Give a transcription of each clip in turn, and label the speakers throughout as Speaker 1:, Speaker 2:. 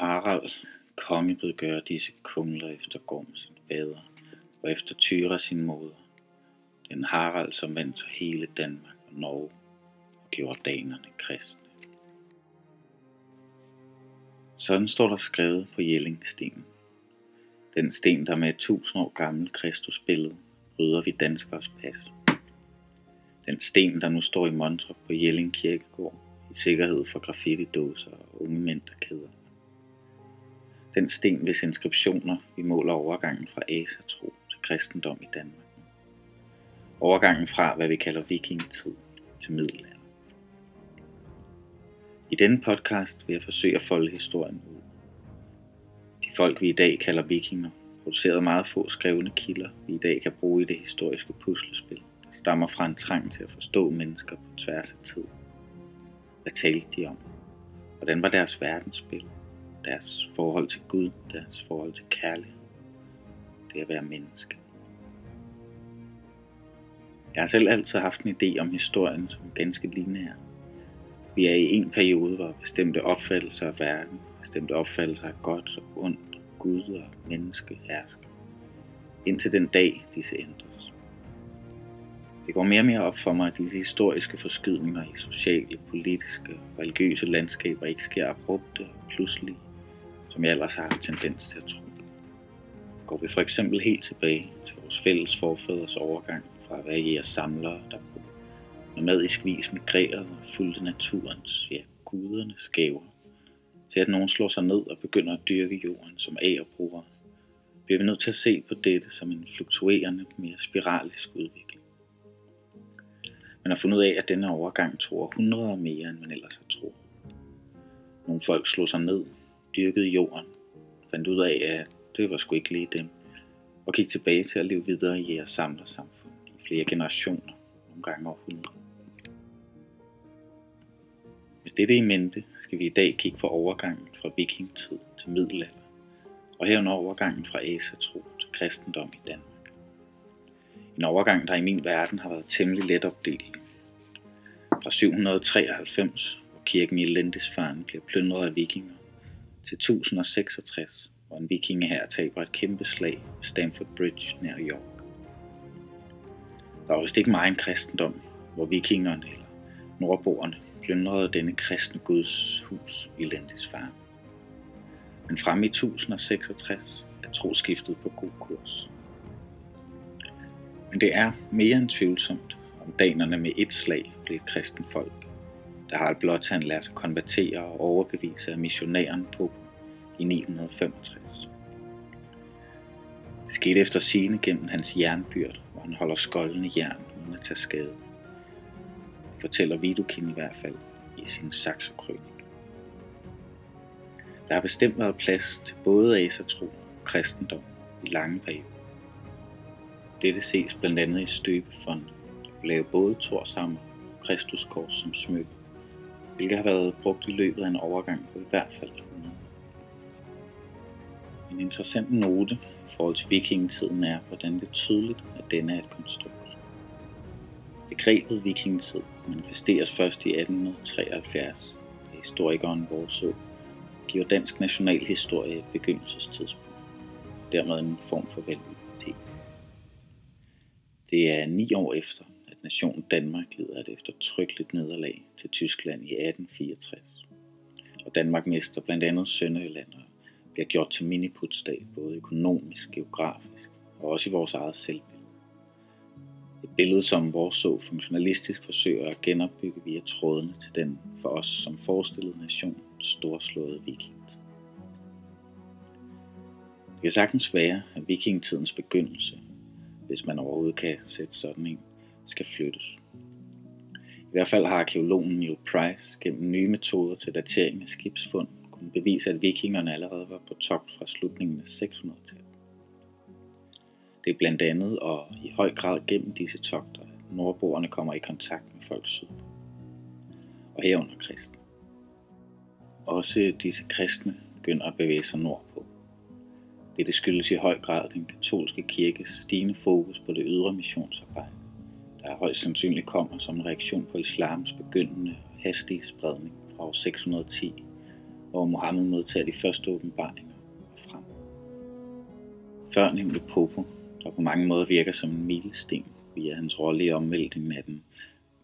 Speaker 1: Harald, konge bød gøre disse kumler efter Gorm sin fader, og efter Tyra sin moder. Den Harald, som vandt sig hele Danmark og Norge, og gjorde danerne kristne. Sådan står der skrevet på Jellingstenen. Den sten, der med et tusind år gammel Kristusbillede rydder vi danskers pas. Den sten, der nu står i Montrop på Jelling Kirkegård, i sikkerhed for graffiti-dåser og unge mænd, der keder. Den sten, hvis inskriptioner vi måler overgangen fra asatro til kristendom i Danmark. Overgangen fra, hvad vi kalder vikingetid, til middelalder. I denne podcast vil jeg forsøge at folde historien ud. De folk, vi i dag kalder vikinger, producerede meget få skrevne kilder, vi i dag kan bruge i det historiske puslespil, der stammer fra en trang til at forstå mennesker på tværs af tid. Hvad talte de om? Hvordan var deres verdensbillede? Deres forhold til Gud? Deres forhold til kærlighed? Det at være menneske. Jeg har selv altid haft en idé om historien som ganske lineær. Vi er i en periode, hvor bestemte opfattelser af verden, bestemte opfattelser af godt og ondt, Gud og menneske hersker, indtil den dag disse ændres. Det går mere og mere op for mig, at disse historiske forskydninger i sociale, politiske og religiøse landskaber ikke sker abrupte og pludselige, som jeg ellers har en tendens til at tro. Går vi for eksempel helt tilbage til vores fælles forfædres overgang fra at være jæger samlere, der på i vis migrerede og fulgte naturens, ja, gudernes gaver, til at nogen slår sig ned og begynder at dyrke jorden som agerbrugere, bliver vi nødt til at se på dette som en fluktuerende, mere spiralisk udvikling. Man har fundet ud af, at denne overgang tror hundrede mere, end man ellers har troet. Nogle folk slog sig ned, dyrkede jorden, fandt ud af, at det var sgu ikke lige dem, og gik tilbage til at leve videre i jeres samlersamfund i flere generationer, nogle gange århundreder. Med dette i mente skal vi i dag kigge på overgangen fra vikingetid til middelalder, og herunder overgangen fra asatro til kristendom i Danmark. En overgang, der i min verden har været temmelig let opdelt. Fra 793, hvor kirken i Lindisfarne bliver plyndret af vikinger, til 1066, hvor en vikingehær taber et kæmpe slag ved Stamford Bridge nær York. Der var vist ikke meget en kristendom, hvor vikingerne eller nordboerne plyndrede denne kristne Guds hus i Lindisfarne. Men frem i 1066 er troskiftet på god kurs. Men det er mere end tvivlsomt, om danerne med et slag blev et kristen folk, der har blot han lært sig konvertere og overbevise af missionæren på i 965. Det skete efter sine gennem hans jernbyrd, hvor han holder skoldende jern uden at tage skade fortæller Vidukin i hvert fald i sin saxokrønik. Der har bestemt været plads til både asatro og kristendom i lange perioder. Dette ses blandt andet i støbefonden, der blev både torshammer og kristuskors som smykke, hvilket har været brugt i løbet af en overgang på i hvert fald 100 En interessant note i forhold til vikingetiden er, hvordan det er tydeligt, at denne er et konstrukt. Begrebet vikingetid manifesteres først i 1873, da historikeren Vorsø giver dansk nationalhistorie et begyndelsestidspunkt, dermed en form for validitet. Det er ni år efter, Nation nationen Danmark lider et eftertrykkeligt nederlag til Tyskland i 1864. Og Danmark mister blandt andet Sønderjylland og bliver gjort til miniputstat, både økonomisk, geografisk og også i vores eget selvbillede. Et billede, som vores så funktionalistisk forsøger at genopbygge via trådene til den for os som forestillede nation storslåede vikingetid. Det kan sagtens være, at vikingetidens begyndelse, hvis man overhovedet kan sætte sådan en, skal flyttes. I hvert fald har arkeologen Neil Price gennem nye metoder til datering af skibsfund kunne bevise, at vikingerne allerede var på togt fra slutningen af 600-tallet. Det er blandt andet og i høj grad gennem disse togter, at nordboerne kommer i kontakt med folk syd. Og herunder kristne. Også disse kristne begynder at bevæge sig nordpå. Det skyldes i høj grad den katolske kirkes stigende fokus på det ydre missionsarbejde, der højst sandsynligt kommer som en reaktion på islams begyndende hastige spredning fra år 610 hvor Mohammed modtager de første åbenbaringer og frem. Førnævnte Popo, der på mange måder virker som en milesten via hans rolle i omvæltningen af den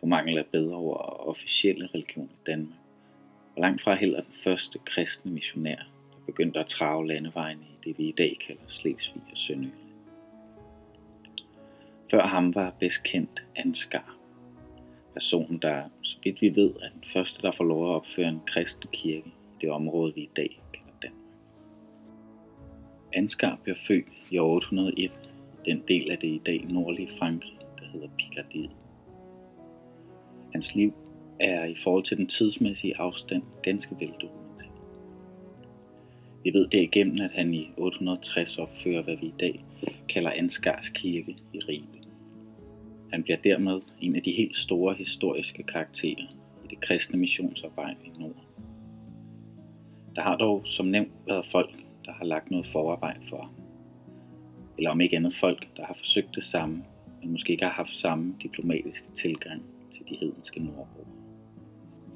Speaker 1: på mangel af bedre ord officielle religion i Danmark, og langt fra heller den første kristne missionær, der begyndte at trave landevejene i det vi i dag kalder Slesvig og Sønderjylland. Før ham var bedst kendt Ansgar, personen der, så vidt vi ved, er den første, der får lov at opføre en kristen kirke i det område, vi i dag kalder Danmark. Ansgar blev født i 801 den del af det i dag nordlige Frankrig, der hedder Picardie. Hans liv er i forhold til den tidsmæssige afstand ganske veldokumenteret. Vi ved derigennem, at han i 860 opfører, hvad vi i dag kalder Ansgars kirke i Ribe. Han bliver dermed en af de helt store historiske karakterer i det kristne missionsarbejde i Norden. Der har dog som nævnt været folk, der har lagt noget forarbejde for ham. Eller om ikke andet folk, der har forsøgt det samme, men måske ikke har haft samme diplomatiske tilgang til de hedenske nordbro.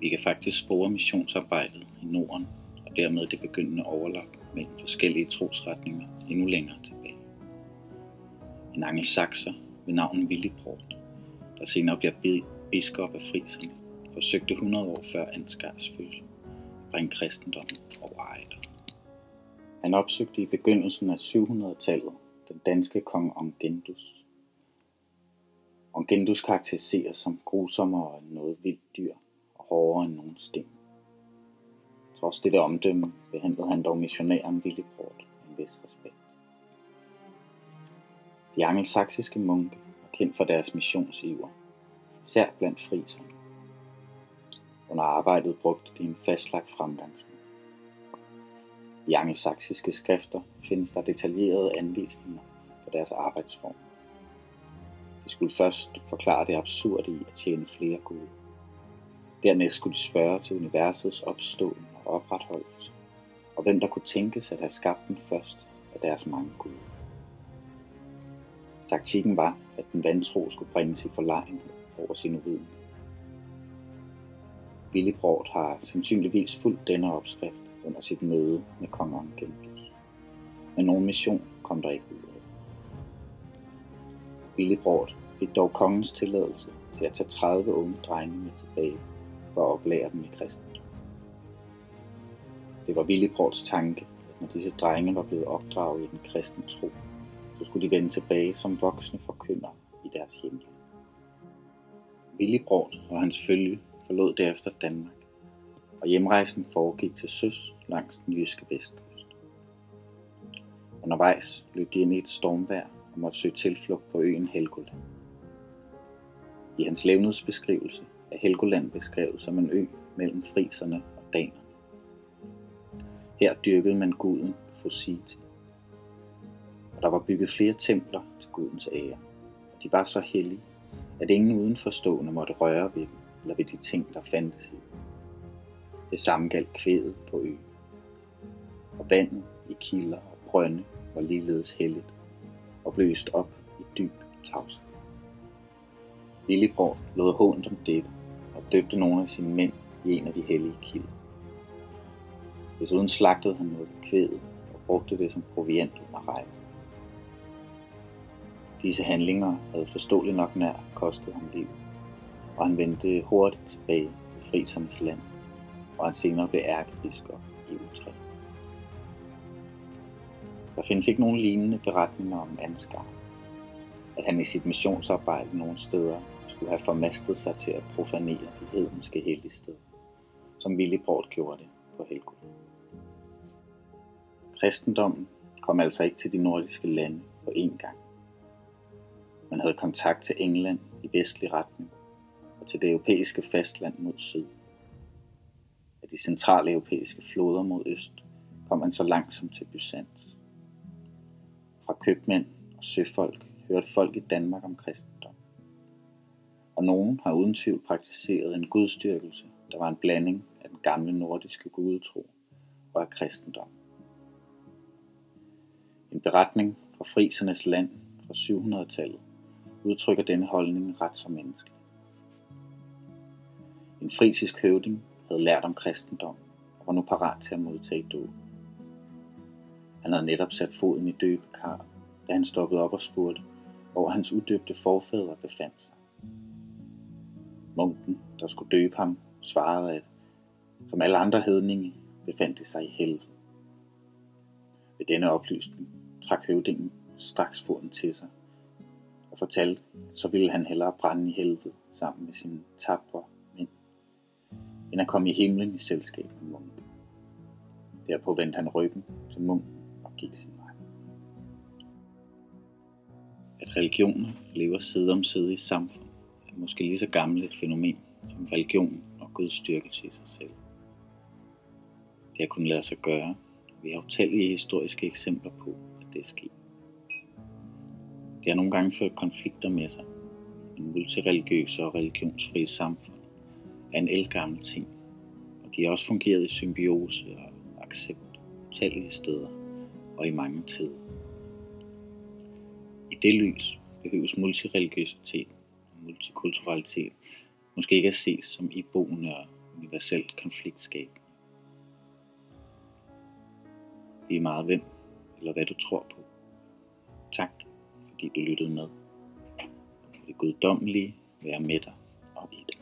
Speaker 1: Vi kan faktisk spore missionsarbejdet i Norden, og dermed det begyndende overlap mellem forskellige trosretninger endnu længere tilbage. En angelsakser ved navn Willibrord, der senere bliver biskop af friserne, forsøgte 100 år før Ansgars fødsel at bringe kristendommen over Ejder. Han opsøgte i begyndelsen af 700-tallet den danske kong Ongendus. Ongendus karakteriseres som grusommere end noget vildt dyr og hårdere end nogen sten. Trods dette omdømme behandlede han dog missionæren Willibrord med en vis respekt. De angelsaksiske munke var kendt for deres missionsiver, især blandt friserne. Under arbejdet brugte de en fastlagt fremgangsmåde. I angelsaksiske skrifter findes der detaljerede anvisninger for deres arbejdsform. De skulle først forklare det absurde i at tjene flere guder. Dernæst skulle de spørge til universets opståen og opretholdelse, og hvem der kunne tænkes at have skabt den først af deres mange guder. Taktikken var, at den vantro skulle bringes i forlegenhed over sin uviden. Willibrord har sandsynligvis fulgt denne opskrift under sit møde med kong Angendus. Men nogen mission kom der ikke ud af. Willibrord fik dog kongens tilladelse til at tage 30 unge drenge med tilbage for at oplære dem i kristendom. Det var Willibrords tanke, at når disse drenge var blevet opdraget i den kristne tro, så skulle de vende tilbage som voksne forkynder i deres hjemland. Willibrord og hans følge forlod derefter Danmark, og hjemrejsen foregik til søs langs den jyske vestkyst. Undervejs løb de ind i et stormvejr og måtte søge tilflugt på øen Helgoland. I hans levnedsbeskrivelse er Helgoland beskrevet som en ø mellem friserne og danerne. Her dyrkede man guden Fositi, og der var bygget flere templer til gudens ære, og de var så hellige, at ingen udenforstående måtte røre ved dem eller ved de ting, der fandtes i Det samme galt kvædet på øen. Og vandet i kilder og brønde var ligeledes helligt og blev op i dyb tavshed. Lillebror lod hånd om dette og døbte nogle af sine mænd i en af de hellige kilder. Desuden slagtede han noget kvædet og brugte det som proviant under rejsen. Disse handlinger havde forståeligt nok nær kostet ham liv, og han vendte hurtigt tilbage til frisernes land, og han senere blev ærkebiskop i Utrecht. Der findes ikke nogen lignende beretninger om Ansgar, at han i sit missionsarbejde nogle steder skulle have formastet sig til at profanere de hedenske helligsteder, som Willibrord gjorde det på Helgod. Kristendommen kom altså ikke til de nordiske lande på én gang. Man havde kontakt til England i vestlig retning og til det europæiske fastland mod syd. Af de centrale europæiske floder mod øst kom man så langt som til Byzans. Fra købmænd og søfolk hørte folk i Danmark om kristendom. Og nogen har uden tvivl praktiseret en gudstyrkelse, der var en blanding af den gamle nordiske gudetro og af kristendom. En beretning fra frisernes land fra 700-tallet udtrykker denne holdning ret som menneske. En frisisk høvding havde lært om kristendom og var nu parat til at modtage død. Han havde netop sat foden i døbekar, da han stoppede op og spurgte, hvor hans udøbte forfædre befandt sig. Munken, der skulle døbe ham, svarede, at som alle andre hedninge befandt de sig i helvede. Ved denne oplysning trak høvdingen straks foden til sig fortalte, så ville han hellere brænde i helvede sammen med sine tabre mænd, end at komme i himlen i selskab med munken. Derpå vendte han ryggen til munken og gik sin vej. At religioner lever side om side i samfund er måske lige så gammelt et fænomen som religion og Guds styrkelse i sig selv. Det har kunnet lade sig gøre. Vi har utallige historiske eksempler på, at det er sket. Det har nogle gange ført konflikter med sig, men multireligiøse og religionsfrie samfund er en elgammel ting, og de har også fungeret i symbiose og accept utallige steder og i mange tider. I det lys behøves multireligiøsitet og multikulturalitet måske ikke at ses som iboende og universelt konfliktskab. Det er meget hvem eller hvad du tror på. Tak, fordi du lyttede med. Det guddommelige være med dig og i dig.